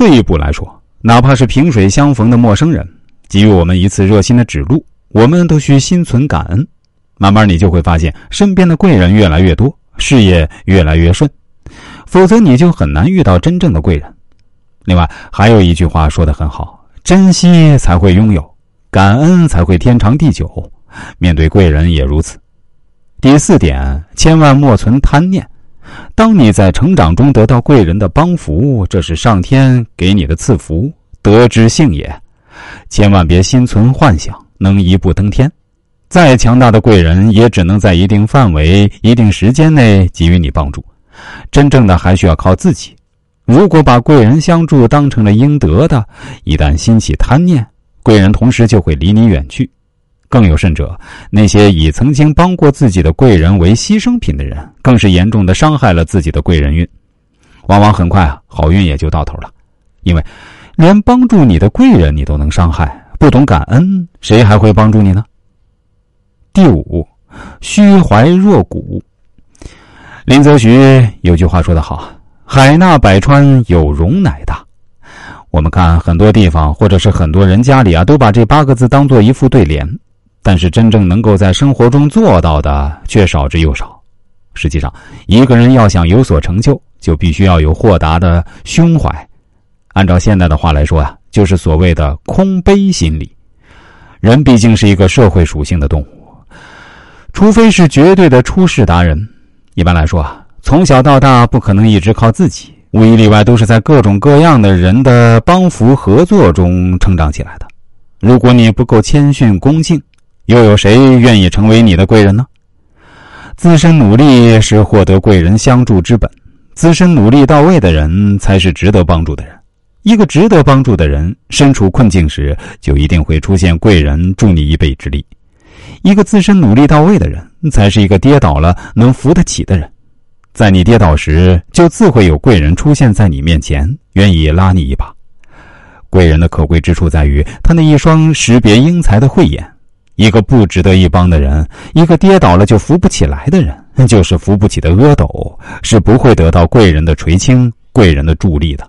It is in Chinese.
退一步来说，哪怕是萍水相逢的陌生人，给予我们一次热心的指路，我们都需心存感恩。慢慢，你就会发现身边的贵人越来越多，事业越来越顺。否则，你就很难遇到真正的贵人。另外，还有一句话说的很好：珍惜才会拥有，感恩才会天长地久。面对贵人也如此。第四点，千万莫存贪念。当你在成长中得到贵人的帮扶，这是上天给你的赐福，得之幸也。千万别心存幻想，能一步登天。再强大的贵人，也只能在一定范围、一定时间内给予你帮助。真正的还需要靠自己。如果把贵人相助当成了应得的，一旦心起贪念，贵人同时就会离你远去。更有甚者，那些以曾经帮过自己的贵人为牺牲品的人，更是严重的伤害了自己的贵人运。往往很快啊，好运也就到头了。因为，连帮助你的贵人你都能伤害，不懂感恩，谁还会帮助你呢？第五，虚怀若谷。林则徐有句话说得好：“海纳百川，有容乃大。”我们看很多地方，或者是很多人家里啊，都把这八个字当做一副对联，但是真正能够在生活中做到的却少之又少。实际上，一个人要想有所成就，就必须要有豁达的胸怀。按照现代的话来说啊，就是所谓的空杯心理。人毕竟是一个社会属性的动物。除非是绝对的出世达人，一般来说啊，从小到大不可能一直靠自己，无一例外都是在各种各样的人的帮扶合作中成长起来的。如果你不够谦逊恭敬，又有谁愿意成为你的贵人呢？自身努力是获得贵人相助之本，自身努力到位的人才是值得帮助的人。一个值得帮助的人，身处困境时，就一定会出现贵人助你一臂之力。一个自身努力到位的人，才是一个跌倒了能扶得起的人。在你跌倒时，就自会有贵人出现在你面前，愿意拉你一把。贵人的可贵之处在于他那一双识别英才的慧眼。一个不值得一帮的人，一个跌倒了就扶不起来的人，就是扶不起的阿斗，是不会得到贵人的垂青、贵人的助力的。